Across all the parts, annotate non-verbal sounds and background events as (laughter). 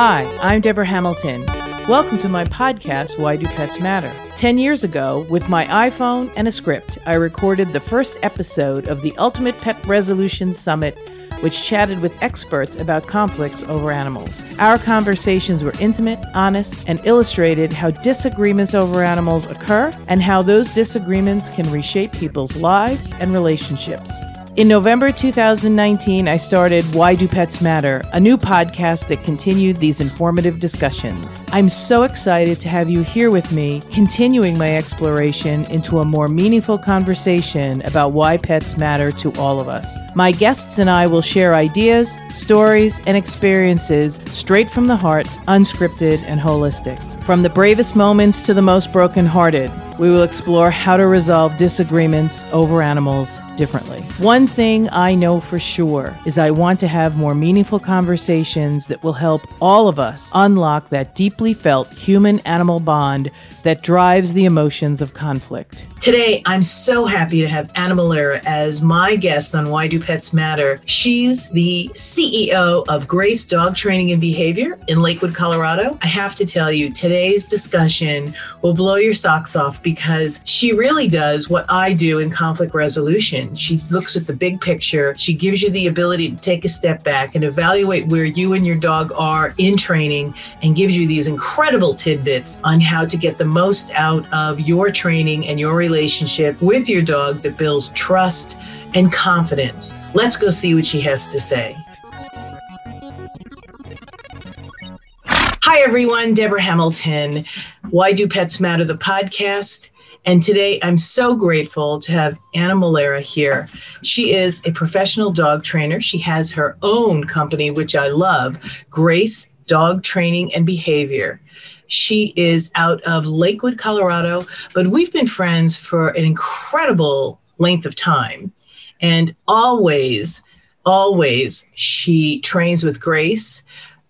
Hi, I'm Deborah Hamilton. Welcome to my podcast, Why Do Pets Matter? Ten years ago, with my iPhone and a script, I recorded the first episode of the Ultimate Pet Resolution Summit, which chatted with experts about conflicts over animals. Our conversations were intimate, honest, and illustrated how disagreements over animals occur and how those disagreements can reshape people's lives and relationships. In November 2019, I started Why Do Pets Matter, a new podcast that continued these informative discussions. I'm so excited to have you here with me, continuing my exploration into a more meaningful conversation about why pets matter to all of us. My guests and I will share ideas, stories, and experiences straight from the heart, unscripted and holistic. From the bravest moments to the most brokenhearted, we will explore how to resolve disagreements over animals differently. One thing I know for sure is I want to have more meaningful conversations that will help all of us unlock that deeply felt human animal bond that drives the emotions of conflict. Today, I'm so happy to have Anna Malera as my guest on Why Do Pets Matter. She's the CEO of Grace Dog Training and Behavior in Lakewood, Colorado. I have to tell you, today's discussion will blow your socks off because she really does what I do in conflict resolution. She looks at the big picture, she gives you the ability to take a step back and evaluate where you and your dog are in training and gives you these incredible tidbits on how to get the most out of your training and your relationship with your dog that builds trust and confidence. Let's go see what she has to say. Hi, everyone. Deborah Hamilton. Why Do Pets Matter? The podcast. And today I'm so grateful to have Anna Malera here. She is a professional dog trainer. She has her own company, which I love, Grace Dog Training and Behavior. She is out of Lakewood, Colorado, but we've been friends for an incredible length of time. And always, always, she trains with grace,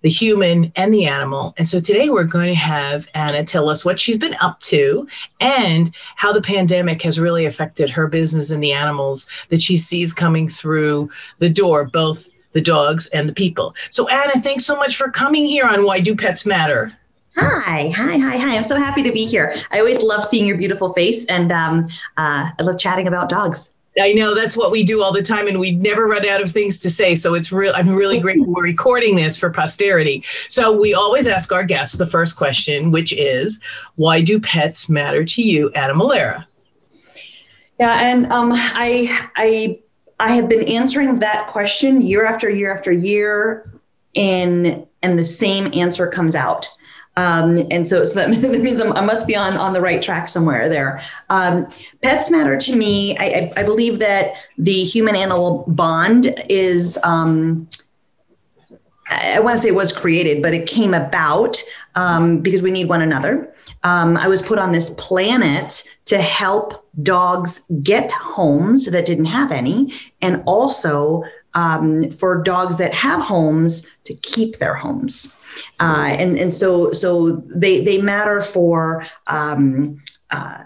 the human and the animal. And so today we're going to have Anna tell us what she's been up to and how the pandemic has really affected her business and the animals that she sees coming through the door, both the dogs and the people. So, Anna, thanks so much for coming here on Why Do Pets Matter. Hi, hi, hi, hi. I'm so happy to be here. I always love seeing your beautiful face, and um, uh, I love chatting about dogs. I know that's what we do all the time, and we never run out of things to say. So it's real. I'm really grateful we're recording this for posterity. So we always ask our guests the first question, which is, "Why do pets matter to you, Anna Malera?" Yeah, and um, I, I, I have been answering that question year after year after year, and and the same answer comes out. Um, and so, so (laughs) that reason I must be on, on the right track somewhere there. Um, pets matter to me. I, I, I, believe that the human animal bond is, um, I want to say it was created, but it came about um, because we need one another. Um, I was put on this planet to help dogs get homes that didn't have any, and also um, for dogs that have homes to keep their homes. Uh, and and so so they they matter for um, uh,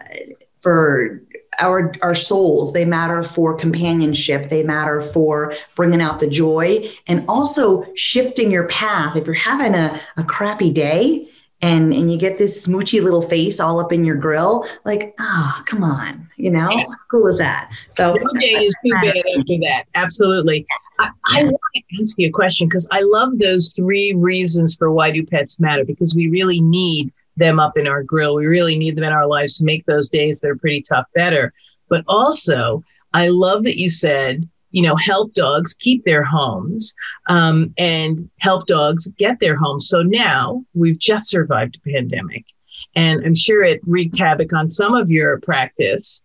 for our our souls. They matter for companionship. They matter for bringing out the joy and also shifting your path. If you're having a, a crappy day and and you get this smoochy little face all up in your grill like oh come on you know? How cool is that? So no day is too (laughs) bad after that. Absolutely I, I want to ask you a question because I love those three reasons for why do pets matter because we really need them up in our grill. We really need them in our lives to make those days that are pretty tough better. But also, I love that you said, you know, help dogs keep their homes um, and help dogs get their homes. So now we've just survived a pandemic, and I'm sure it wreaked havoc on some of your practice.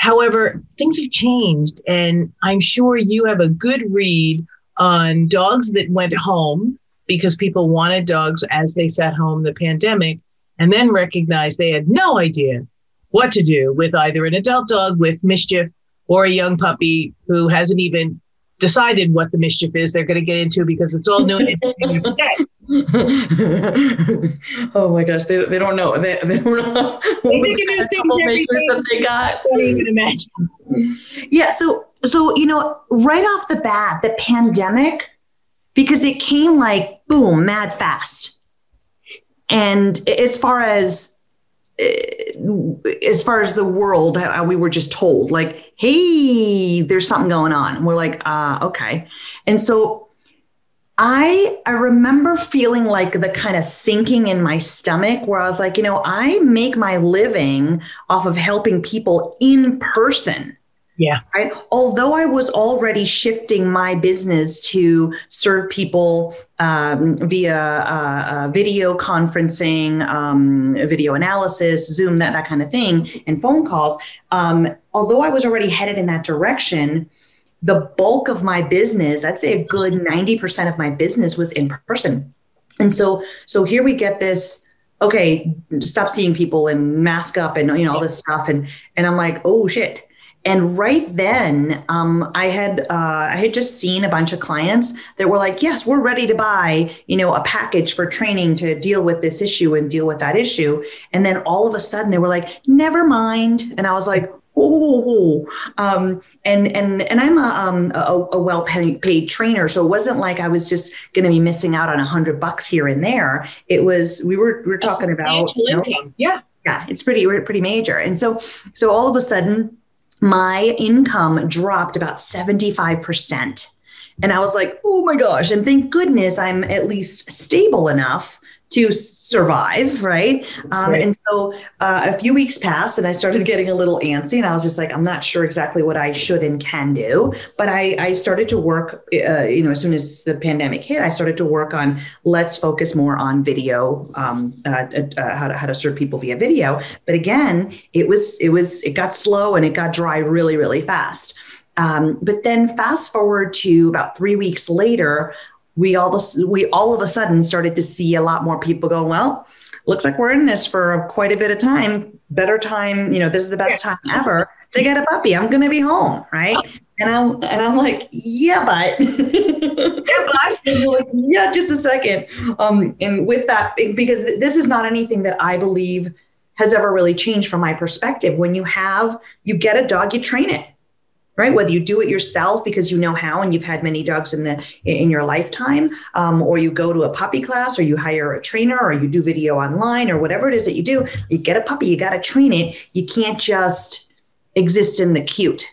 However, things have changed, and I'm sure you have a good read on dogs that went home because people wanted dogs as they sat home the pandemic and then recognized they had no idea what to do with either an adult dog with mischief or a young puppy who hasn't even decided what the mischief is they're going to get into because it's all new (laughs) oh my gosh, they, they don't know. They, they don't know. They think new things every day. That they got. Can't even imagine. Yeah. So so you know, right off the bat, the pandemic because it came like boom, mad fast. And as far as eh, as far as the world, we were just told like, "Hey, there's something going on." And we're like, "Ah, uh, okay." And so I I remember feeling like the kind of sinking in my stomach where I was like, you know, I make my living off of helping people in person. Yeah. Right. Although I was already shifting my business to serve people um, via uh, uh, video conferencing, um, video analysis, Zoom, that that kind of thing, and phone calls. Um, although I was already headed in that direction, the bulk of my business, I'd say a good 90% of my business was in person. And so, so here we get this, okay, stop seeing people and mask up and, you know, all this stuff. And, and I'm like, oh shit. And right then, um, I had uh, I had just seen a bunch of clients that were like, "Yes, we're ready to buy, you know, a package for training to deal with this issue and deal with that issue." And then all of a sudden, they were like, "Never mind." And I was like, oh, um, and and and I'm a, um, a, a well paid trainer, so it wasn't like I was just going to be missing out on a hundred bucks here and there. It was we were we were talking about you know, yeah, yeah, it's pretty pretty major, and so so all of a sudden my income dropped about seventy five percent. And I was like, oh my gosh. And thank goodness I'm at least stable enough to survive, right? Um, right. And so uh, a few weeks passed, and I started getting a little antsy, and I was just like, I'm not sure exactly what I should and can do. But I, I started to work, uh, you know, as soon as the pandemic hit, I started to work on let's focus more on video, um, uh, uh how to how to serve people via video. But again, it was it was it got slow and it got dry really really fast. Um, but then fast forward to about three weeks later, we all we all of a sudden started to see a lot more people go, well, looks like we're in this for quite a bit of time. Better time, you know, this is the best time ever to get a puppy. I'm going to be home, right? And I'm and I'm like, yeah, but yeah, but (laughs) yeah, just a second. Um, and with that, because this is not anything that I believe has ever really changed from my perspective. When you have, you get a dog, you train it right? Whether you do it yourself because you know how and you've had many dogs in the in your lifetime, um, or you go to a puppy class, or you hire a trainer, or you do video online, or whatever it is that you do. You get a puppy, you got to train it. You can't just exist in the cute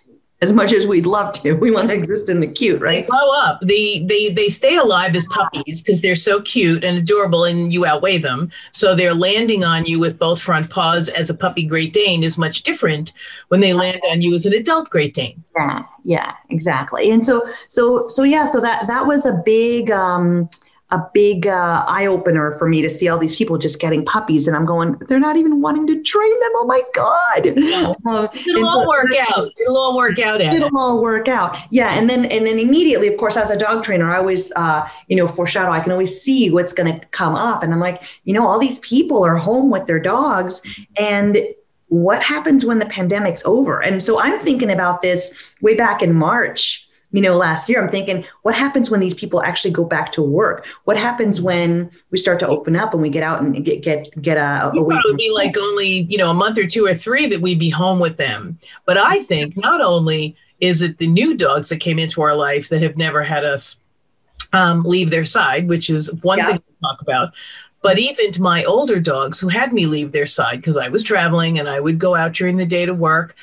as much as we'd love to. We want to exist in the cute, right? They grow up. They they they stay alive as puppies because they're so cute and adorable, and you outweigh them. So they're landing on you with both front paws as a puppy Great Dane is much different when they land on you as an adult Great Dane. Yeah, yeah, exactly. And so so so yeah, so that that was a big. um a big uh, eye opener for me to see all these people just getting puppies, and I'm going, they're not even wanting to train them. Oh my god! Uh, (laughs) it'll (laughs) all so, work out. It'll all work out. It'll all work out. Yeah, and then and then immediately, of course, as a dog trainer, I always, uh, you know, foreshadow. I can always see what's going to come up, and I'm like, you know, all these people are home with their dogs, and what happens when the pandemic's over? And so I'm thinking about this way back in March you know, last year, I'm thinking, what happens when these people actually go back to work? What happens when we start to open up and we get out and get get get a? You it would be like only you know a month or two or three that we'd be home with them. But I think not only is it the new dogs that came into our life that have never had us um, leave their side, which is one yeah. thing to talk about. But even to my older dogs who had me leave their side because I was traveling and I would go out during the day to work.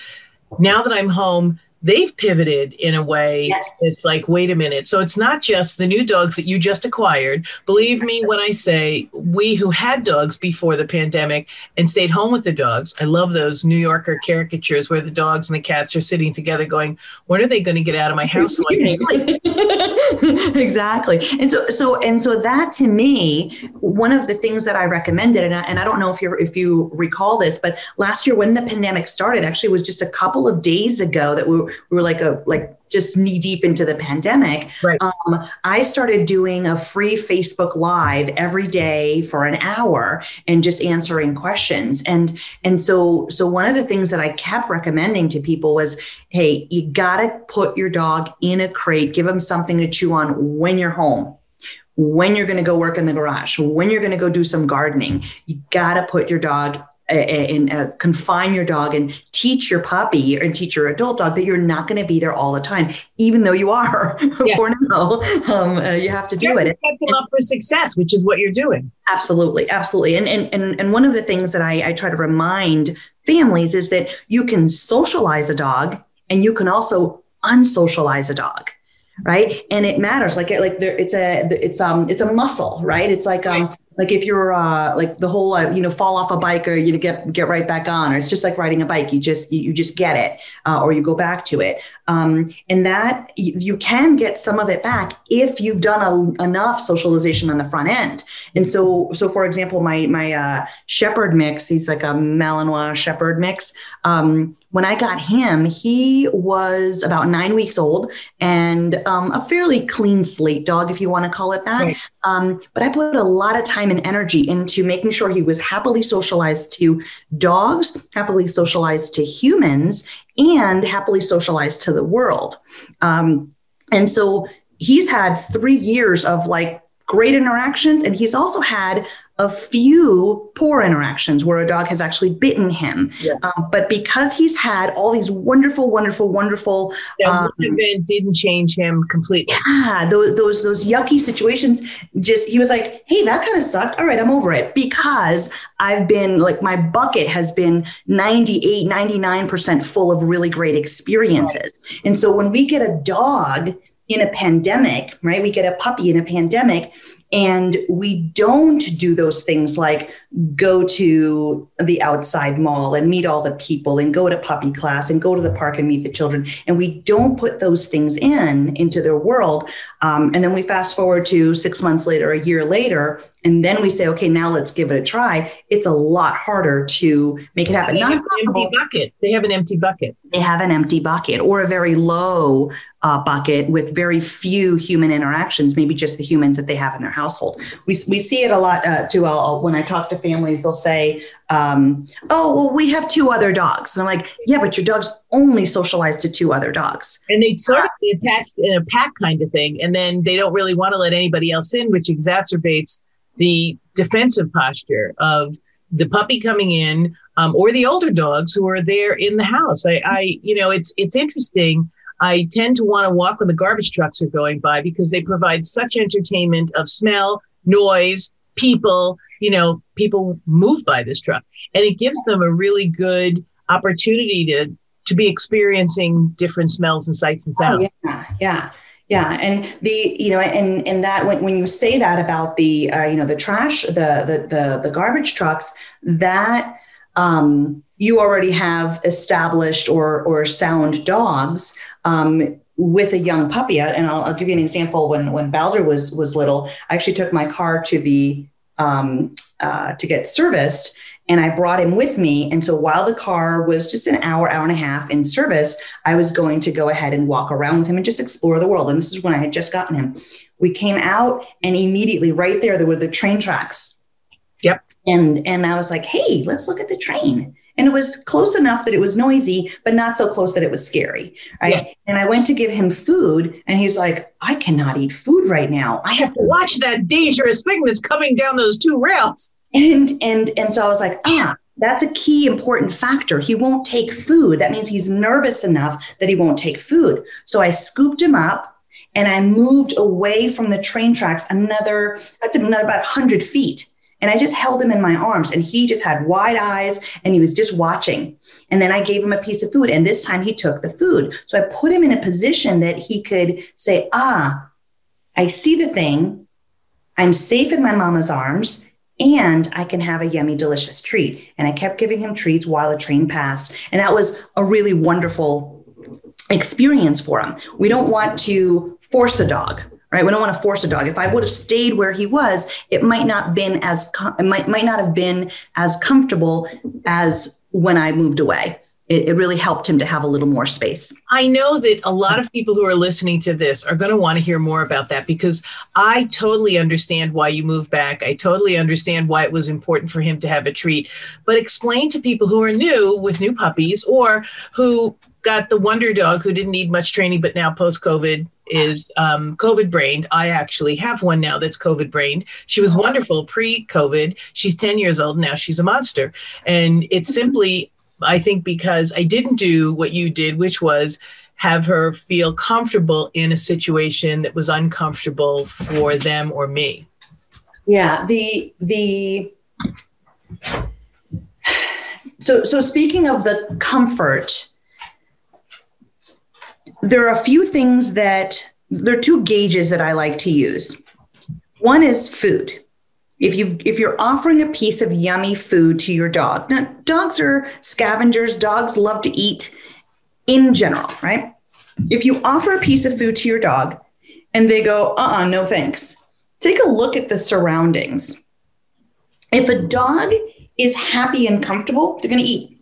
Now that I'm home, they've pivoted in a way yes. it's like wait a minute. So it's not just the new dogs that you just acquired. Believe me when i say we who had dogs before the pandemic and stayed home with the dogs. I love those new yorker caricatures where the dogs and the cats are sitting together going when are they going to get out of my house so (laughs) exactly. And so so and so that to me one of the things that i recommended and I, and I don't know if you if you recall this but last year when the pandemic started actually was just a couple of days ago that we we were like a like just knee deep into the pandemic, right. um, I started doing a free Facebook Live every day for an hour and just answering questions. And and so so one of the things that I kept recommending to people was, hey, you gotta put your dog in a crate, give them something to chew on when you're home when you're going to go work in the garage, when you're going to go do some gardening, you got to put your dog and uh, confine your dog and teach your puppy and teach your adult dog that you're not going to be there all the time, even though you are (laughs) for now. Um, uh, you have to do it. Set them up for success, which is what you're doing. Absolutely, absolutely. And and and, and one of the things that I, I try to remind families is that you can socialize a dog and you can also unsocialize a dog right and it matters like like there it's a it's um it's a muscle right it's like um like if you're uh, like the whole uh, you know fall off a bike or you get get right back on or it's just like riding a bike you just you, just get it uh, or you go back to it. Um, and that you, you, can get some of it back if you've done a, enough socialization on the front end. And so so for example my my uh, shepherd mix he's like a malinois shepherd mix um, when I got him, he was about nine weeks old and um, a fairly clean slate dog, if you want to call it that. Right. Um, but I put a lot of time and energy into making sure he was happily socialized to dogs, happily socialized to humans, and happily socialized to the world. Um, and so he's had three years of like great interactions. And he's also had a few poor interactions where a dog has actually bitten him. Yeah. Um, but because he's had all these wonderful, wonderful, wonderful that um, event didn't change him completely. Yeah, those those those yucky situations. Just he was like, "Hey, that kind of sucked. All right, I'm over it." Because I've been like my bucket has been 98, 99 percent full of really great experiences. Right. And so when we get a dog in a pandemic, right? We get a puppy in a pandemic and we don't do those things like go to the outside mall and meet all the people and go to puppy class and go to the park and meet the children. And we don't put those things in into their world. Um, and then we fast forward to six months later, a year later, and then we say, okay, now let's give it a try. It's a lot harder to make it happen. They Not have an empty bucket. They have an empty bucket. They have an empty bucket or a very low uh, bucket with very few human interactions, maybe just the humans that they have in their household. We, we see it a lot uh, too. I'll, when I talk to families, they'll say, um, oh, well, we have two other dogs. And I'm like, yeah, but your dog's only socialized to two other dogs. And they sort of be attached in a pack kind of thing. And then they don't really want to let anybody else in, which exacerbates the defensive posture of the puppy coming in um, or the older dogs who are there in the house. I, I, you know, it's it's interesting I tend to want to walk when the garbage trucks are going by because they provide such entertainment of smell, noise, people. You know, people move by this truck, and it gives them a really good opportunity to to be experiencing different smells and sights and sounds. Oh, yeah, yeah. Yeah, and the you know, and and that when, when you say that about the uh, you know the trash, the the the, the garbage trucks, that um, you already have established or or sound dogs um, with a young puppy. And I'll, I'll, give you an example. When when Balder was was little, I actually took my car to the um, uh, to get serviced, and I brought him with me. And so while the car was just an hour, hour and a half in service, I was going to go ahead and walk around with him and just explore the world. And this is when I had just gotten him. We came out, and immediately right there, there were the train tracks. Yep. And and I was like, hey, let's look at the train. And it was close enough that it was noisy, but not so close that it was scary. Right. Yeah. And I went to give him food, and he's like, I cannot eat food right now. I have to watch that dangerous thing that's coming down those two rails. And and and so I was like, ah, that's a key important factor. He won't take food. That means he's nervous enough that he won't take food. So I scooped him up and I moved away from the train tracks another, that's another about 100 feet. And I just held him in my arms and he just had wide eyes and he was just watching. And then I gave him a piece of food and this time he took the food. So I put him in a position that he could say, Ah, I see the thing. I'm safe in my mama's arms and I can have a yummy, delicious treat. And I kept giving him treats while the train passed. And that was a really wonderful experience for him. We don't want to force a dog right? We don't want to force a dog. If I would have stayed where he was, it might not been as it might might not have been as comfortable as when I moved away. It, it, really helped him to have a little more space. I know that a lot of people who are listening to this are going to want to hear more about that because I totally understand why you moved back. I totally understand why it was important for him to have a treat. But explain to people who are new with new puppies or who got the wonder dog who didn't need much training, but now post COVID is um, COVID brained. I actually have one now that's COVID brained. She was wonderful pre COVID. She's 10 years old now. She's a monster. And it's (laughs) simply, I think, because I didn't do what you did, which was have her feel comfortable in a situation that was uncomfortable for them or me. Yeah. The, the, so, so speaking of the comfort, there are a few things that there are two gauges that I like to use. One is food. If you if you're offering a piece of yummy food to your dog, now dogs are scavengers. Dogs love to eat in general, right? If you offer a piece of food to your dog and they go, uh-uh, no thanks. Take a look at the surroundings. If a dog is happy and comfortable, they're going to eat.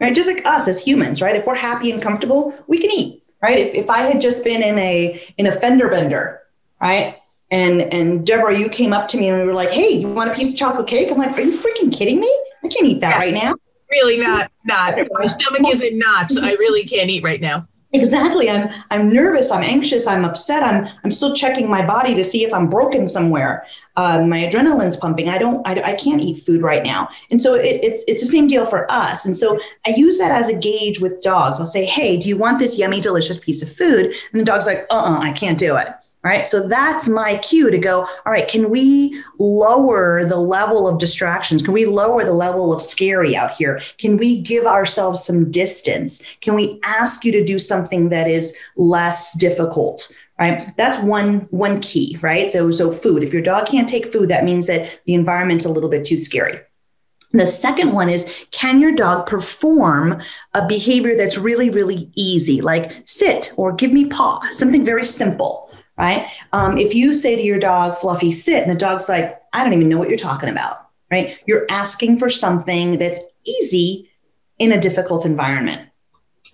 Right? Just like us as humans, right? If we're happy and comfortable, we can eat right? If, if I had just been in a in a fender bender, right? And and Deborah, you came up to me and we were like, "Hey, you want a piece of chocolate cake?" I'm like, "Are you freaking kidding me? I can't eat that yeah, right now." Really not, not. My stomach is in knots. I really can't eat right now. Exactly. I'm I'm nervous. I'm anxious. I'm upset. I'm I'm still checking my body to see if I'm broken somewhere. Uh, my adrenaline's pumping. I don't. I, I can't eat food right now. And so it, it, it's the same deal for us. And so I use that as a gauge with dogs. I'll say, Hey, do you want this yummy, delicious piece of food? And the dog's like, Uh, uh I can't do it right? So that's my cue to go, all right, can we lower the level of distractions? Can we lower the level of scary out here? Can we give ourselves some distance? Can we ask you to do something that is less difficult? Right. That's one one key, right? So so food. If your dog can't take food, that means that the environment's a little bit too scary. The second one is can your dog perform a behavior that's really, really easy, like sit or give me paw, something very simple right? Um, if you say to your dog, Fluffy, sit, and the dog's like, I don't even know what you're talking about, right? You're asking for something that's easy in a difficult environment.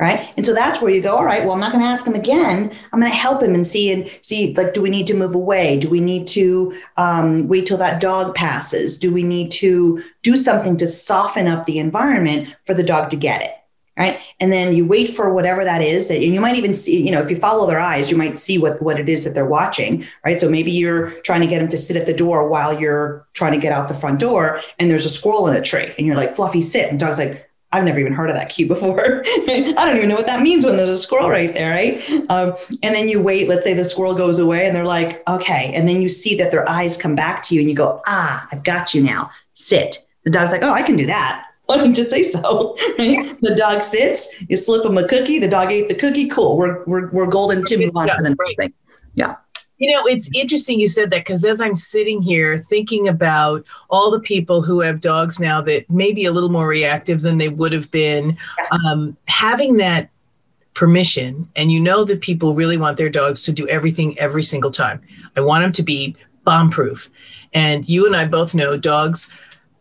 Right. And so that's where you go, all right, well, I'm not going to ask him again. I'm going to help him and see and see, like, do we need to move away? Do we need to um, wait till that dog passes? Do we need to do something to soften up the environment for the dog to get it? Right and then you wait for whatever that is and you might even see you know if you follow their eyes you might see what what it is that they're watching right so maybe you're trying to get them to sit at the door while you're trying to get out the front door and there's a squirrel in a tree and you're like fluffy sit and dog's like I've never even heard of that cue before. (laughs) I don't even know what that means when there's a squirrel right there, right? Um, and then you wait, let's say the squirrel goes away and they're like, okay. And then you see that their eyes come back to you and you go, ah, I've got you now. Sit. The dog's like, oh, I can do that. Don't you say so? Right? The dog sits, you slip him a cookie, the dog ate the cookie, cool. We're we're we're golden to move on yeah, to the next right. thing. Yeah. You know, it's interesting you said that because as I'm sitting here thinking about all the people who have dogs now that may be a little more reactive than they would have been, um, having that permission, and you know that people really want their dogs to do everything every single time. I want them to be bomb proof. And you and I both know dogs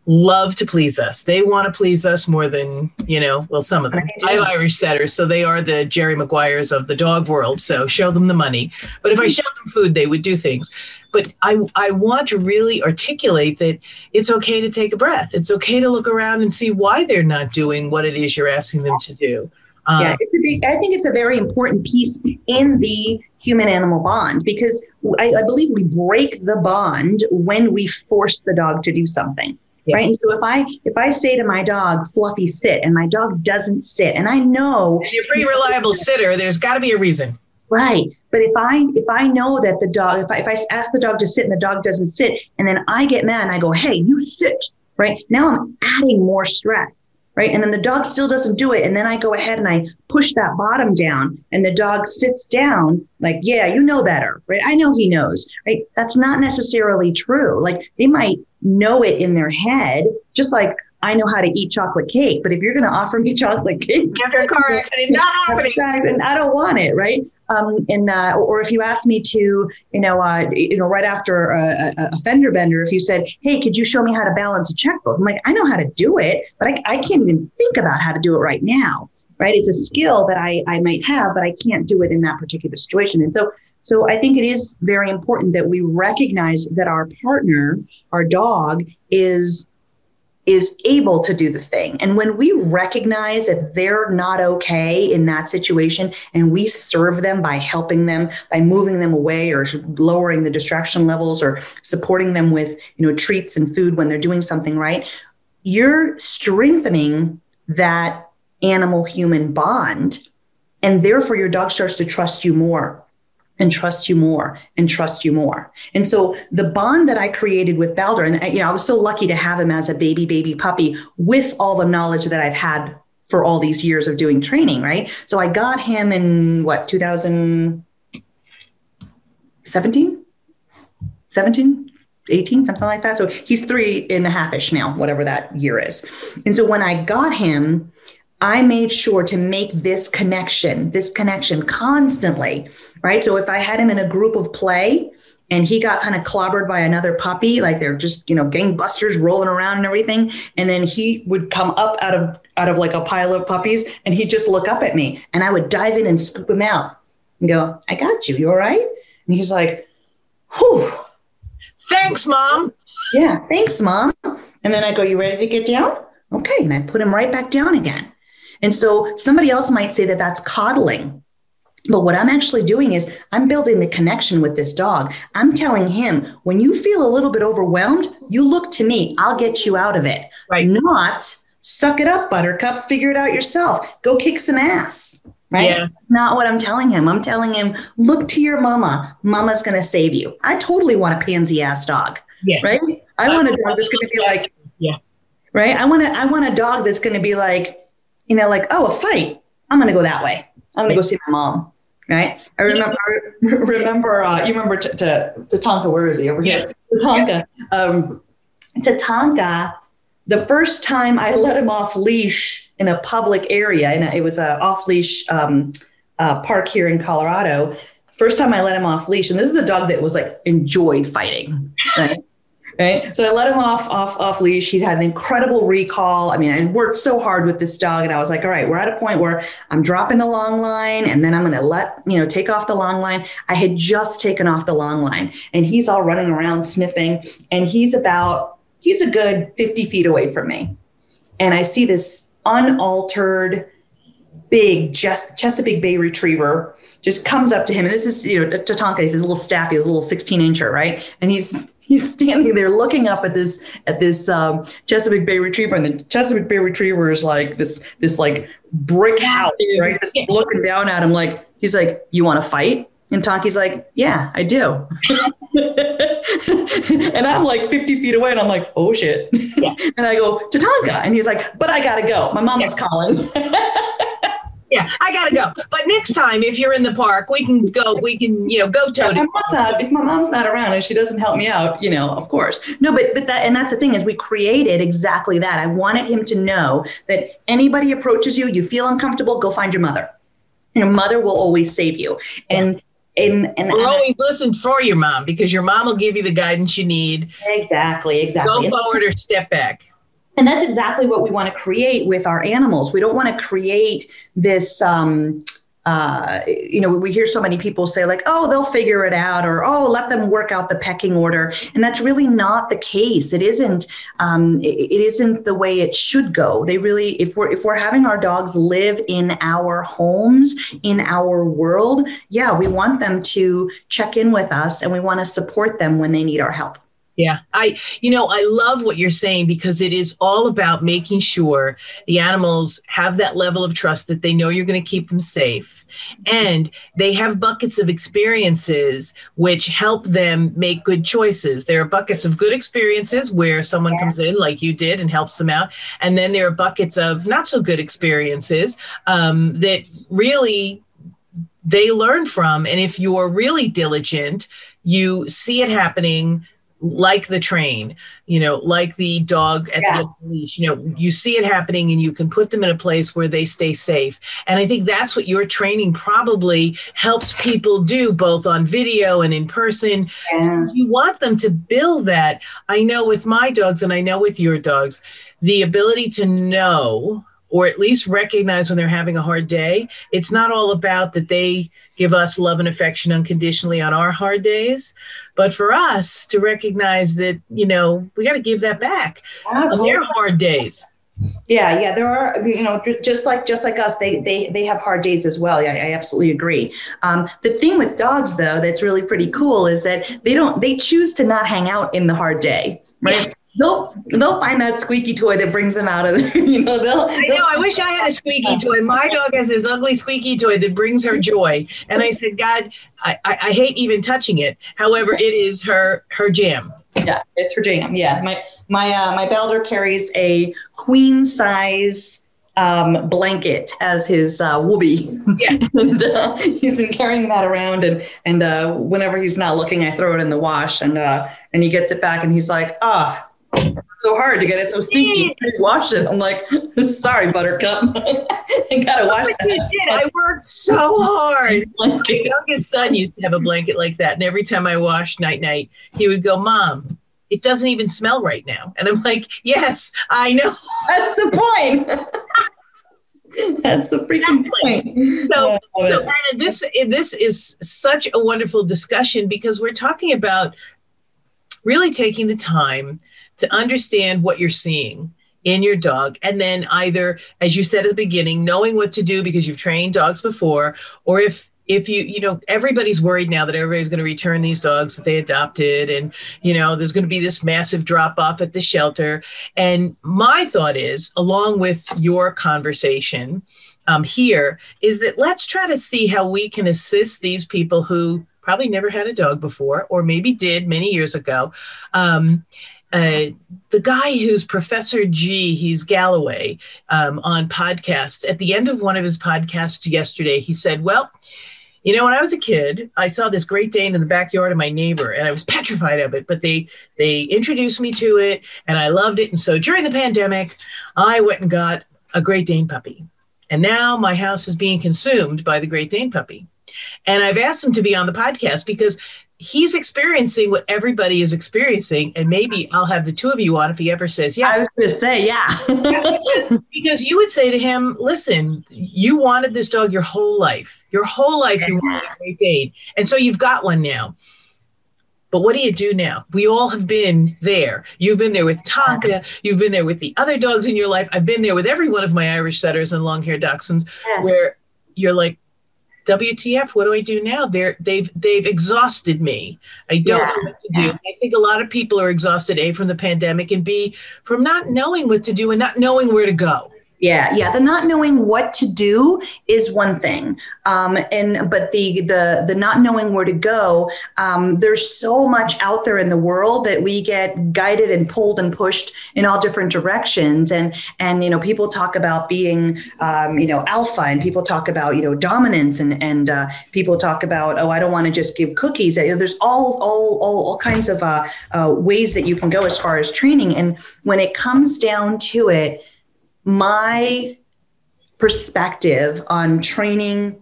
love to please us. They want to please us more than, you know, well, some of them. I have Irish setters, so they are the Jerry Maguires of the dog world. So show them the money. But if I showed them food, they would do things. But I, I want to really articulate that it's okay to take a breath. It's okay to look around and see why they're not doing what it is you're asking them to do. Um, yeah, big, I think it's a very important piece in the human animal bond because I, I believe we break the bond when we force the dog to do something. Yeah. Right. And so if I if I say to my dog, Fluffy, sit, and my dog doesn't sit, and I know you're a pretty reliable sitter, there's gotta be a reason. Right. But if I if I know that the dog, if I if I ask the dog to sit and the dog doesn't sit, and then I get mad and I go, hey, you sit, right? Now I'm adding more stress right? And then the dog still doesn't do it. And then I go ahead and I push that bottom down and the dog sits down like, yeah, you know better, right? I know he knows, right? That's not necessarily true. Like they might know it in their head, just like I know how to eat chocolate cake, but if you're going to offer me (laughs) chocolate cake, after car (laughs) accident, not happening. And I don't want it, right? Um, and uh, or if you ask me to, you know, uh, you know, right after a, a, fender bender, if you said, "Hey, could you show me how to balance a checkbook?" I'm like, I know how to do it, but I, I can't even think about how to do it right now. Right? It's a skill that I, I might have, but I can't do it in that particular situation. And so, so I think it is very important that we recognize that our partner, our dog, is is able to do the thing. And when we recognize that they're not okay in that situation and we serve them by helping them, by moving them away or lowering the distraction levels or supporting them with, you know, treats and food when they're doing something right, you're strengthening that animal human bond. And therefore your dog starts to trust you more and trust you more and trust you more. And so the bond that I created with Balder, and you know, I was so lucky to have him as a baby, baby puppy with all the knowledge that I've had for all these years of doing training, right? So I got him in what, 2017? 17? 18, something like that. So he's three and a half ish now, whatever that year is. And so when I got him, I made sure to make this connection, this connection constantly, right? So if I had him in a group of play and he got kind of clobbered by another puppy, like they're just, you know, gangbusters rolling around and everything, and then he would come up out of out of like a pile of puppies and he'd just look up at me and I would dive in and scoop him out and go, I got you. You all right? And he's like, whew. Thanks, mom. Yeah, thanks, mom. And then I go, You ready to get down? Okay. And I put him right back down again. And so somebody else might say that that's coddling. But what I'm actually doing is I'm building the connection with this dog. I'm telling him, when you feel a little bit overwhelmed, you look to me. I'll get you out of it. Right. Not suck it up, buttercup, figure it out yourself. Go kick some ass. Right. Yeah. Not what I'm telling him. I'm telling him, look to your mama. Mama's going to save you. I totally want a pansy ass dog. Yeah. Right. I want a dog that's going to be like, yeah. Right. I want to, I want a dog that's going to be like, you know, like, oh, a fight. I'm going to go that way. I'm going to go see my mom. Right. I remember, (laughs) remember, uh, you remember t- Tatanka, where is he over Yeah. here? Tatanka. Um, Tatanka, the first time I let him off leash in a public area, and it was a off leash um, uh, park here in Colorado. First time I let him off leash, and this is a dog that was like enjoyed fighting, right? Right? So I let him off off off leash. He had an incredible recall. I mean, I worked so hard with this dog, and I was like, all right, we're at a point where I'm dropping the long line, and then I'm going to let you know take off the long line. I had just taken off the long line, and he's all running around sniffing, and he's about he's a good 50 feet away from me, and I see this unaltered big Chesapeake Bay Retriever just comes up to him, and this is you know Tatanka. He's his little staffy, his little 16 incher, right? And he's he's standing there looking up at this at this um, Chesapeake Bay Retriever, and the Chesapeake Bay Retriever is like this this like brick house, right? Just looking down at him, like he's like, "You want to fight?" And Tonki's like, "Yeah, I do." (laughs) and I'm like 50 feet away, and I'm like, "Oh shit!" Yeah. (laughs) and I go to Tonka, and he's like, "But I gotta go. My mom mama's calling." (laughs) Yeah, I gotta go. But next time, if you're in the park, we can go. We can, you know, go toe to. mom's if my mom's not around and she doesn't help me out, you know, of course. No, but but that and that's the thing is we created exactly that. I wanted him to know that anybody approaches you, you feel uncomfortable, go find your mother. Your mother will always save you. And and and We're always listen for your mom because your mom will give you the guidance you need. exactly, exactly. Go forward or step back. And that's exactly what we want to create with our animals. We don't want to create this. Um, uh, you know, we hear so many people say like, "Oh, they'll figure it out," or "Oh, let them work out the pecking order," and that's really not the case. It isn't. Um, it, it isn't the way it should go. They really, if we're if we're having our dogs live in our homes, in our world, yeah, we want them to check in with us, and we want to support them when they need our help. Yeah. I, you know, I love what you're saying because it is all about making sure the animals have that level of trust that they know you're going to keep them safe. And they have buckets of experiences which help them make good choices. There are buckets of good experiences where someone comes in, like you did, and helps them out. And then there are buckets of not so good experiences um, that really they learn from. And if you're really diligent, you see it happening like the train, you know, like the dog at Yeah. the leash. You know, you see it happening and you can put them in a place where they stay safe. And I think that's what your training probably helps people do both on video and in person. Yeah. You want them to build that. I know with my dogs and I know with your dogs, the ability to know or at least recognize when they're having a hard day. It's not all about that they give us love and affection unconditionally on our hard days, but for us to recognize that, you know, we got to give that back on their hard days. Yeah, yeah, there are you know just like just like us, they they they have hard days as well. Yeah, I absolutely agree. Um, the thing with dogs though that's really pretty cool is that they don't they choose to not hang out in the hard day, right? They'll they'll find that squeaky toy that brings them out of there. (laughs) You know, they'll, I know. I wish I had a squeaky toy. My dog has this ugly squeaky toy that brings her joy, and I said, God, I, I, I hate even touching it. However, it is her her jam. Yeah, it's her jam. Yeah, my my uh, my Balder carries a queen size um, blanket as his uh, whoopee. Yeah. (laughs) and uh, he's been carrying that around, and and uh, whenever he's not looking, I throw it in the wash, and uh, and he gets it back, and he's like, ah. So hard to get it so stinky. Wash it. I'm like, (laughs) sorry, Buttercup. (laughs) I gotta wash it. You did. I worked so hard. (laughs) My youngest son used to have a blanket like that, and every time I washed night night, he would go, "Mom, it doesn't even smell right now. And I'm like, yes, I know. That's the point. That's the freaking point. So, so Anna, this this is such a wonderful discussion because we're talking about really taking the time to understand what you're seeing in your dog. And then either as you said at the beginning knowing what to do because you've trained dogs before or if if you you know everybody's worried now that everybody's going to return these dogs that they adopted and you know there's going to be this massive drop off at the shelter. And my thought is along with your conversation um, here is that let's try to see how we can assist these people who probably never had a dog before or maybe did many years ago um, uh, the guy who's Professor G, he's Galloway um, on podcasts. At the end of one of his podcasts yesterday, he said, Well, you know, when I was a kid, I saw this Great Dane in the backyard of my neighbor, and I was petrified of it. But they they introduced me to it, and I loved it. And so during the pandemic, I went and got a Great Dane puppy, and now my house is being consumed by the Great Dane puppy. And I've asked him to be on the podcast because he's experiencing what everybody is experiencing and maybe i'll have the two of you on if he ever says yes i was going to say yeah because, because, you would say to him listen you wanted this dog your whole life your whole life you wanted a great dane and so you've got one now but what do you do now? We all have been there. You've been there with Tonka. You've been there with the other dogs in your life. I've been there with every one of my Irish setters and long haired dachshunds, yeah. where you're like, WTF? What do I do now? They're they've they've exhausted me. I don't yeah, know what to do. Yeah. I think a lot of people are exhausted, A from the pandemic and B from not knowing what to do and not knowing where to go. Yeah, yeah. The not knowing what to do is one thing, um, and but the the the not knowing where to go. Um, there's so much out there in the world that we get guided and pulled and pushed in all different directions. And and you know, people talk about being um, you know alpha, and people talk about you know dominance, and and uh, people talk about oh, I don't want to just give cookies. There's all all all, all kinds of uh, uh, ways that you can go as far as training. And when it comes down to it my perspective on training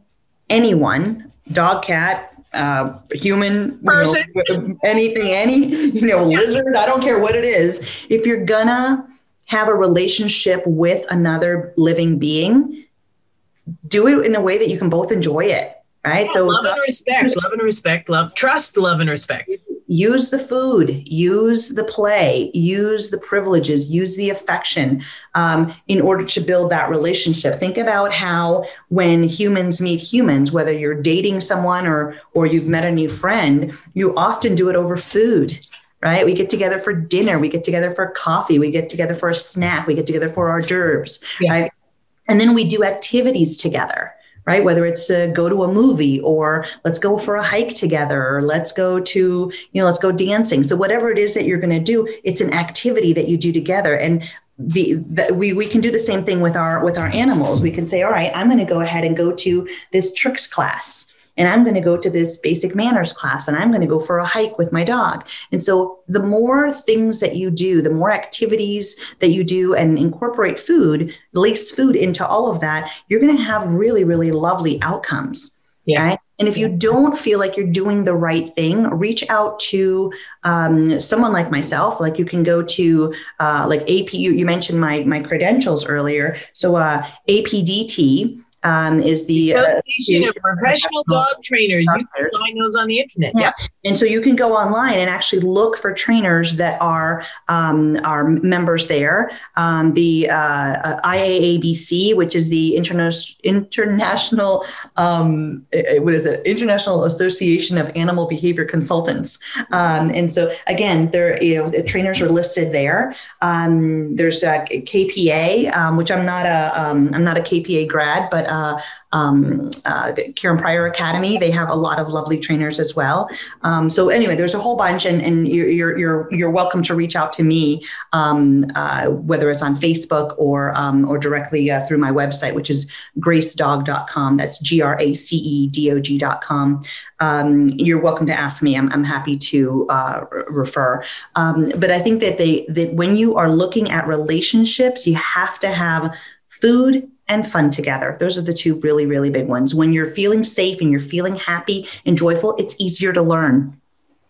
anyone, dog, cat, uh, human, you know, (laughs) anything, any, you know, lizard, I don't care what it is. If you're gonna have a relationship with another living being, do it in a way that you can both enjoy it right? Yeah, so love and respect, love and respect, love, trust, love and respect. Use the food, use the play, use the privileges, use the affection um, in order to build that relationship. Think about how when humans meet humans, whether you're dating someone or or you've met a new friend, you often do it over food right? We get together for dinner, we get together for coffee, we get together for a snack, we get together for hors d'oeuvres, yeah. right? And then we do activities together right? Whether it's to go to a movie or let's go for a hike together or let's go to, you know, let's go dancing. So whatever it is that you're going to do, it's an activity that you do together. And the, the, we we can do the same thing with our with our animals. We can say, all right, I'm going to go ahead and go to this tricks class and I'm going to go to this basic manners class and I'm going to go for a hike with my dog. And so the more things that you do, the more activities that you do and incorporate food, lace food into all of that, you're going to have really, really lovely outcomes. Yeah. Right? And if you don't feel like you're doing the right thing, reach out to um, someone like myself. Like you can go to uh, like AP. You, you mentioned my my credentials earlier. So uh, APDT um, is the uh, Association of Professional Dog Trainers. You can find those on the internet. Yeah. And so you can go online and actually look for trainers that are um, are members there. Um, the uh, uh IAABC, which is the interna- international um, what is it? International Association of Animal Behavior Consultants. Um, and so again, there you know the trainers are listed there. Um, there's a KPA, um, which I'm not a am not a KPA grad, but uh, um, uh, Karen Pryor Academy. They have a lot of lovely trainers as well. Um, so anyway, there's a whole bunch, and, and you're you're you're welcome to reach out to me, um, uh, whether it's on Facebook or um, or directly uh, through my website, which is gracedog.com. That's G R A C E D O G.com. Um, you're welcome to ask me. I'm, I'm happy to uh, refer. Um, but I think that they that when you are looking at relationships, you have to have food and fun together. Those are the two really, really big ones. When you're feeling safe and you're feeling happy and joyful, it's easier to learn,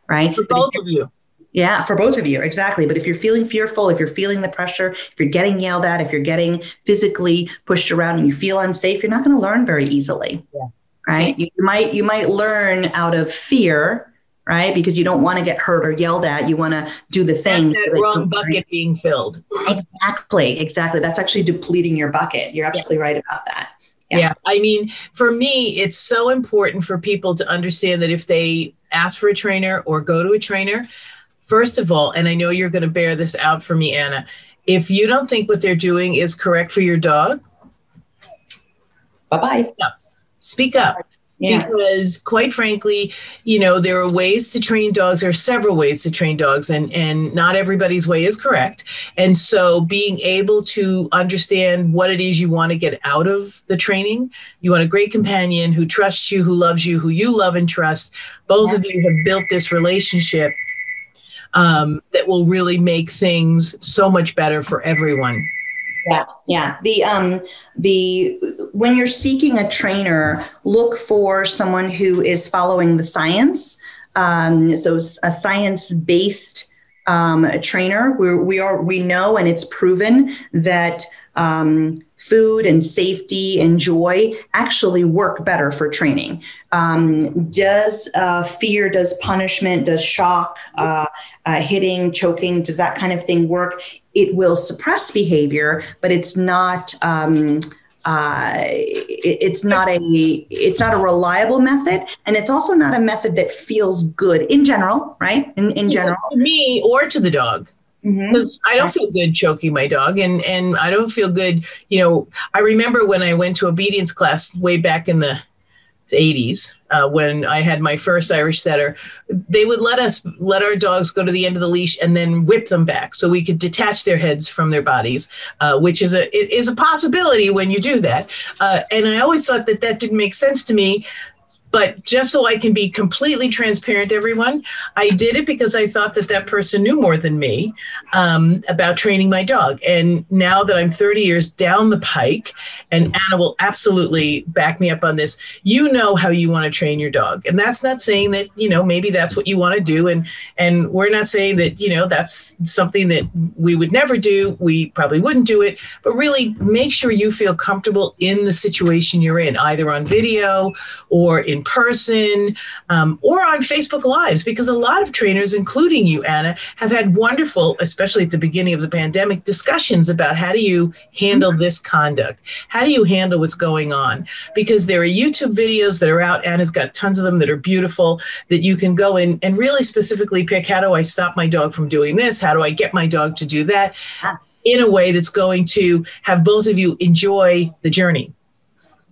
right? For both of you. Yeah, for both of you, exactly. But if you're feeling fearful, if you're feeling the pressure, if you're getting yelled at, if you're getting physically pushed around and you feel unsafe, you're not going to learn very easily. Yeah. Right? You might you might learn out of fear right? Because you don't want to get hurt or yelled at. You want to do the thing. That's that wrong bucket being filled. Exactly, exactly. That's actually depleting your bucket. You're absolutely yeah. right about that. Yeah. yeah. I mean, for me, it's so important for people to understand that if they ask for a trainer or go to a trainer, first of all, and I know you're going to bear this out for me, Anna, if you don't think what they're doing is correct for your dog, bye bye. Speak up. Speak up. Yeah. Because quite frankly, you know, there are ways to train dogs, there are several ways to train dogs, and, and not everybody's way is correct. And so being able to understand what it is you want to get out of the training, you want a great companion who trusts you, who loves you, who you love and trust. Both yeah. of you have built this relationship um, that will really make things so much better for everyone. Yeah, yeah. The um the when you're seeking a trainer, look for someone who is following the science. Um, so a science-based um, trainer. We we are we know and it's proven that um, food and safety and joy actually work better for training. Um, does uh, fear, does punishment, does shock, uh, uh, hitting, choking, does that kind of thing work? It will suppress behavior, but it's not. Um, uh, it, it's not a it's not a reliable method, and it's also not a method that feels good in general, right? In in general, to me or to the dog because mm-hmm. I don't feel good choking my dog, and and I don't feel good. You know, I remember when I went to obedience class way back in the 80s uh, when I had my first Irish setter, they would let us let our dogs go to the end of the leash and then whip them back so we could detach their heads from their bodies, uh, which is a is a possibility when you do that. Uh, and I always thought that that didn't make sense to me but just so I can be completely transparent everyone, I did it because I thought that that person knew more than me um, about training my dog. And now that I'm 30 years down the pike, and Anna will absolutely back me up on this, you know how you want to train your dog. And that's not saying that, you know, maybe that's what you want to do. And, and we're not saying that, you know, that's something that we would never do. We probably wouldn't do it, but really make sure you feel comfortable in the situation you're in, either on video or in person um, or on Facebook Lives, because a lot of trainers, including you, Anna, have had wonderful, especially at the beginning of the pandemic, discussions about how do you handle this conduct? How do you handle what's going on? Because there are YouTube videos that are out. Anna's got tons of them that are beautiful that you can go in and really specifically pick how do I stop my dog from doing this? How do I get my dog to do that? in a way that's going to have both of you enjoy the journey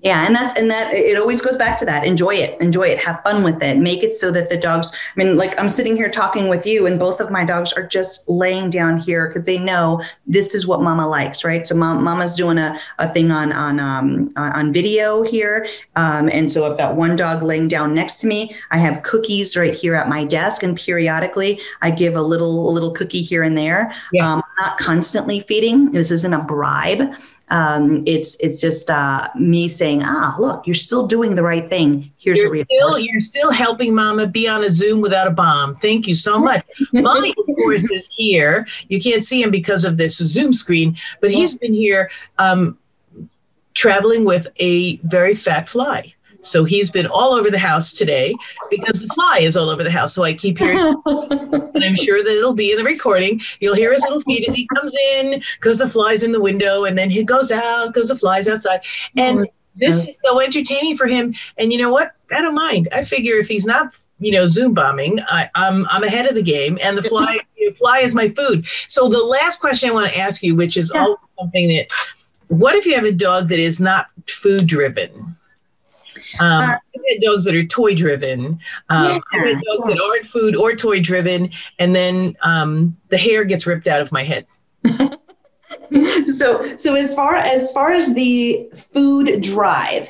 yeah, and that's and that it always goes back to that. Enjoy it, enjoy it, have fun with it. Make it so that the dogs. I mean, like I'm sitting here talking with you, and both of my dogs are just laying down here because they know this is what Mama likes, right? So mom, Mama's doing a, a thing on on um, on video here, um, and so I've got one dog laying down next to me. I have cookies right here at my desk, and periodically I give a little a little cookie here and there. Yeah. Um, not constantly feeding. This isn't a bribe. Um, it's it's just uh, me saying, ah, look, you're still doing the right thing. Here's you're the still you're still helping Mama be on a Zoom without a bomb. Thank you so much. Bonnie, of course, is here. You can't see him because of this Zoom screen, but he's been here um, traveling with a very fat fly. So he's been all over the house today because the fly is all over the house. So I keep hearing, (laughs) and I'm sure that it'll be in the recording. You'll hear his little feet as he comes in because the fly's in the window, and then he goes out because the fly's outside. And oh, this is so entertaining for him. And you know what? I don't mind. I figure if he's not, you know, Zoom bombing, I, am I'm, I'm ahead of the game, and the fly (laughs) the fly is my food. So the last question I want to ask you, which is yeah. something that, what if you have a dog that is not food driven? Um, uh, I've dogs that are toy driven. Um, yeah. I've dogs that aren't food or toy driven, and then um, the hair gets ripped out of my head. (laughs) so, so as far as far as the food drive,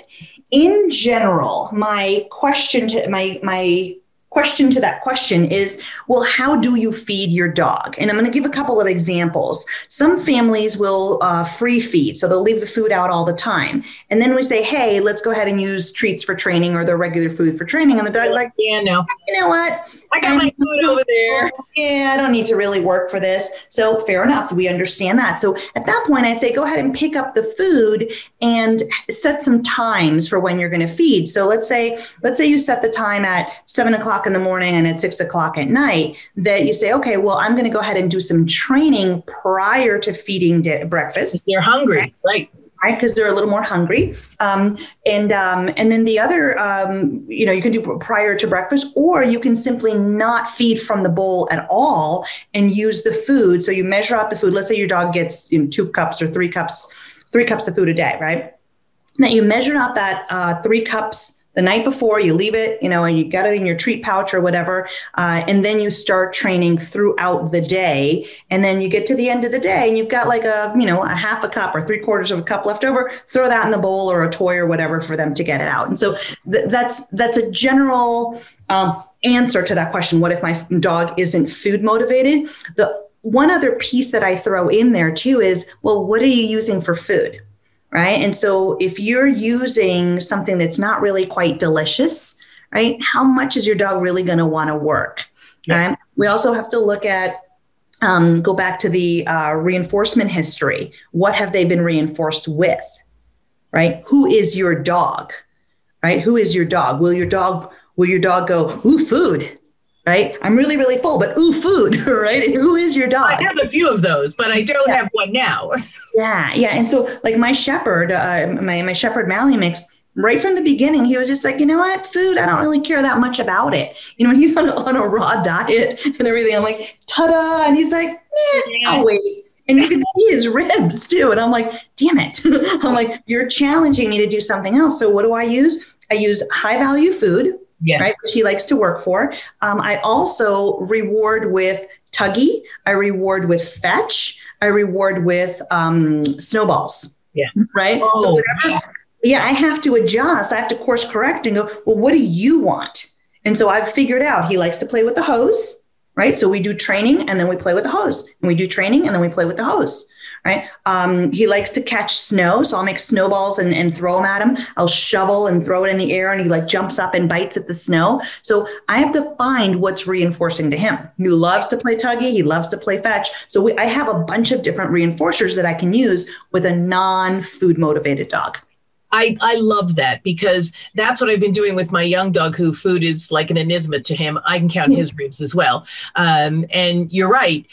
in general, my question to my my question to that question is well how do you feed your dog? And i'm going to give a couple of examples. Some families will uh, free feed so they'll leave the food out all the time. And then we say hey let's go ahead and use treats for training or the regular food for training. And the dog's like yeah no you know what I got my food over there. Yeah, I don't need to really work for this. So fair enough. We understand that. So at that point, I say go ahead and pick up the food and set some times for when you're going to feed. So let's say let's say you set the time at seven o'clock in the morning and at six o'clock at night. That you say, okay, well, I'm going to go ahead and do some training prior to feeding di- breakfast. You're hungry, right? Right? Because they're a little more hungry. Um, and um, and then the other, um, you know, you can do prior to breakfast, or you can simply not feed from the bowl at all and use the food. So you measure out the food. Let's say your dog gets you know, two cups or three cups, three cups of food a day, right? Now you measure out that uh, three cups the night before you leave it you know and you got it in your treat pouch or whatever uh, and then you start training throughout the day. And then you get to the end of the day and you've got like a you know a half a cup or three quarters of a cup left over throw that in the bowl or a toy or whatever for them to get it out. And so th- that's that's a general um, answer to that question what if my dog isn't food motivated? The one other piece that i throw in there too is well what are you using for food right? And so if you're using something that's not really quite delicious, right, how much is your dog really going to want to work? Yeah. Right? We also have to look at um, go back to the uh, reinforcement history. What have they been reinforced with? Right? Who is your dog? Right? Who is your dog? Will your dog will your dog go, ooh, food? Right? I'm really, really full, but ooh, food, (laughs) right? Who is your dog? I have a few of those, but I don't yeah. have one now. (laughs) yeah, yeah. And so, like my shepherd, uh, my my shepherd Mally mix, right from the beginning, he was just like, you know what, food, I don't really care that much about it. You know, when (laughs) he's on a, on a raw diet and everything, I'm like, ta-da, and he's like, eh, yeah. I'll wait. And you can see his ribs too. And I'm like, damn it. I'm like, you're challenging me to do something else. So what do I use? I use high value food yeah. right? Which he likes to work for. Um, I also reward with Tuggy. I reward with Fetch. I reward with um, Snowballs. Yeah. Right. Oh, so whatever. Yeah, I have to adjust. I have to course correct and go. Well, what do you want? And so I've figured out he likes to play with the hose. Right. So we do training and then we play with the hose, and we do training and then we play with the hose right? Um, he likes to catch snow, so I'll make snowballs and, and throw them at him. I'll shovel and throw it in the air, and he like jumps up and bites at the snow. So I have to find what's reinforcing to him. He loves to play tuggy. He loves to play fetch. So we, I have a bunch of different reinforcers that I can use with a non-food motivated dog. I, I love that because that's what I've been doing with my young dog, who food is like an enigma to him. I can count his ribs as well. Um, and you're right.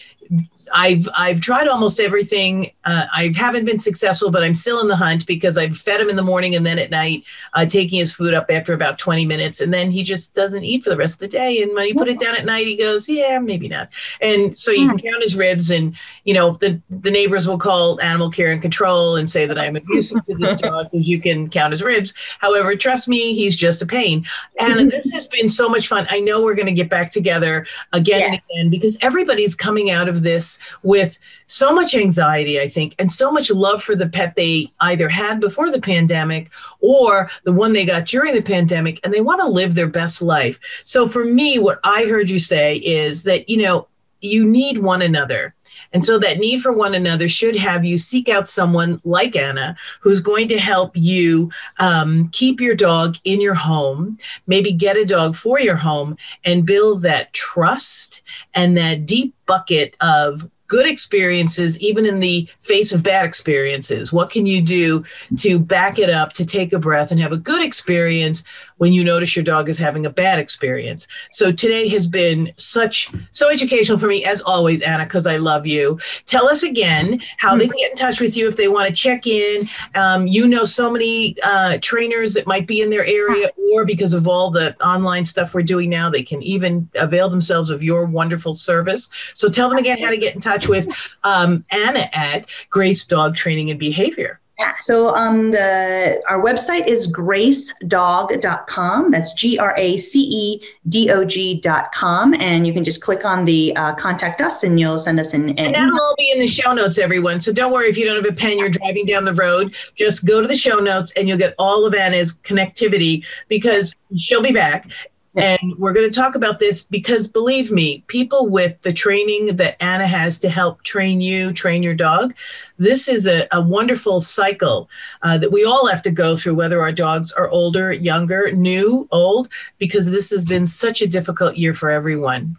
I've I've tried almost everything. Uh, I haven't been successful, but I'm still in the hunt because I've fed him in the morning and then at night, uh, taking his food up after about 20 minutes, and then he just doesn't eat for the rest of the day. And when you put it down at night, he goes, "Yeah, maybe not." And so you can count his ribs, and you know the the neighbors will call animal care and control and say that I'm abusive to this dog because you can count his ribs. However, trust me, he's just a pain. And (laughs) this has been so much fun. I know we're going to get back together again yeah. and again because everybody's coming out of this with so much anxiety, I think, and so much love for the pet they either had before the pandemic or the one they got during the pandemic, and they want to live their best life. So for me, what I heard you say is that, you know, you need one another. And so that need for one another should have you seek out someone like Anna who's going to help you um, keep your dog in your home, maybe get a dog for your home, and build that trust and that deep bucket of good experiences, even in the face of bad experiences? What can you do to back it up, to take a breath and have a good experience when you notice your dog is having a bad experience. So today has been such so educational for me as always, Anna, because I love you. Tell us again how they can get in touch with you if they want to check in. Um, you know so many uh, trainers that might be in their area, or because of all the online stuff we're doing now, they can even avail themselves of your wonderful service. So tell them again how to get in touch with um, Anna at Grace Dog Training and Behavior. Yeah. So um, the our website is gracedog.com. That's G R A C E D O G.com. And you can just click on the uh, contact us and you'll send us an, an And that'll all be in the show notes, everyone. So don't worry if you don't have a pen, you're driving down the road. Just go to the show notes and you'll get all of Anna's connectivity because she'll be back and we're going to talk about this because believe me, people with the training that Anna has to help train you, train your dog, this is a, a wonderful cycle uh, that we all have to go through, whether our dogs are older, younger, new, old, because this has been such a difficult year for everyone.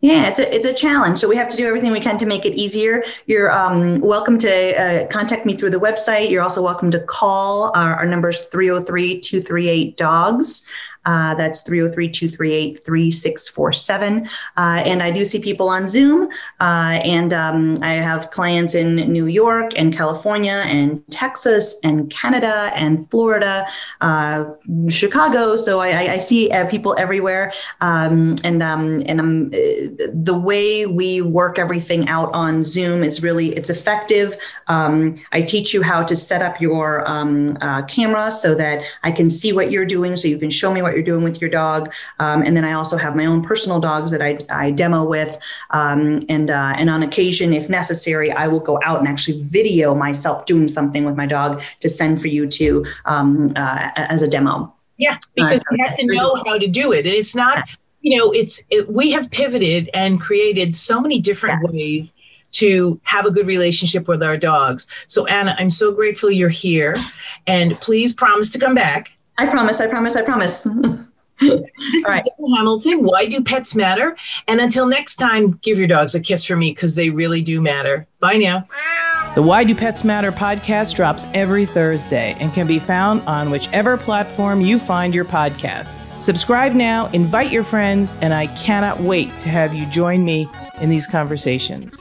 Yeah, it's a, it's a challenge. So we have to do everything we can to make it easier. You're um, welcome to uh, contact me through the website. You're also welcome to call. Our, our number is 303 238 DOGS. Uh, that's 303 238 3647. Uh, and I do see people on Zoom. Uh, and um, I have clients in New York and California and Texas and Canada and Florida, uh, Chicago. So I, I see uh, people everywhere. Um, and um, and I'm, the way we work everything out on Zoom is really it's effective. Um, I teach you how to set up your um, camera so that I can see what you're doing, so you can show me what you're doing with your dog. Um, and then I also have my own personal dogs that I, I demo with. Um, and, uh, and on occasion, if necessary, I will go out and actually video myself doing something with my dog to send for you to um, uh, as a demo. Yeah, because uh, you have to know how to do it. And it's not, you know, it's, it, we have pivoted and created so many different yes. ways to have a good relationship with our dogs. So, Anna, I'm so grateful you're here. And please promise to come back. I promise, I promise, I promise. (laughs) this is right. Hamilton. Why do pets matter? And until next time, give your dogs a kiss for me because they really do matter. Bye now. The Why Do Pets Matter podcast drops every Thursday and can be found on whichever platform you find your podcasts. Subscribe now, invite your friends, and I cannot wait to have you join me in these conversations.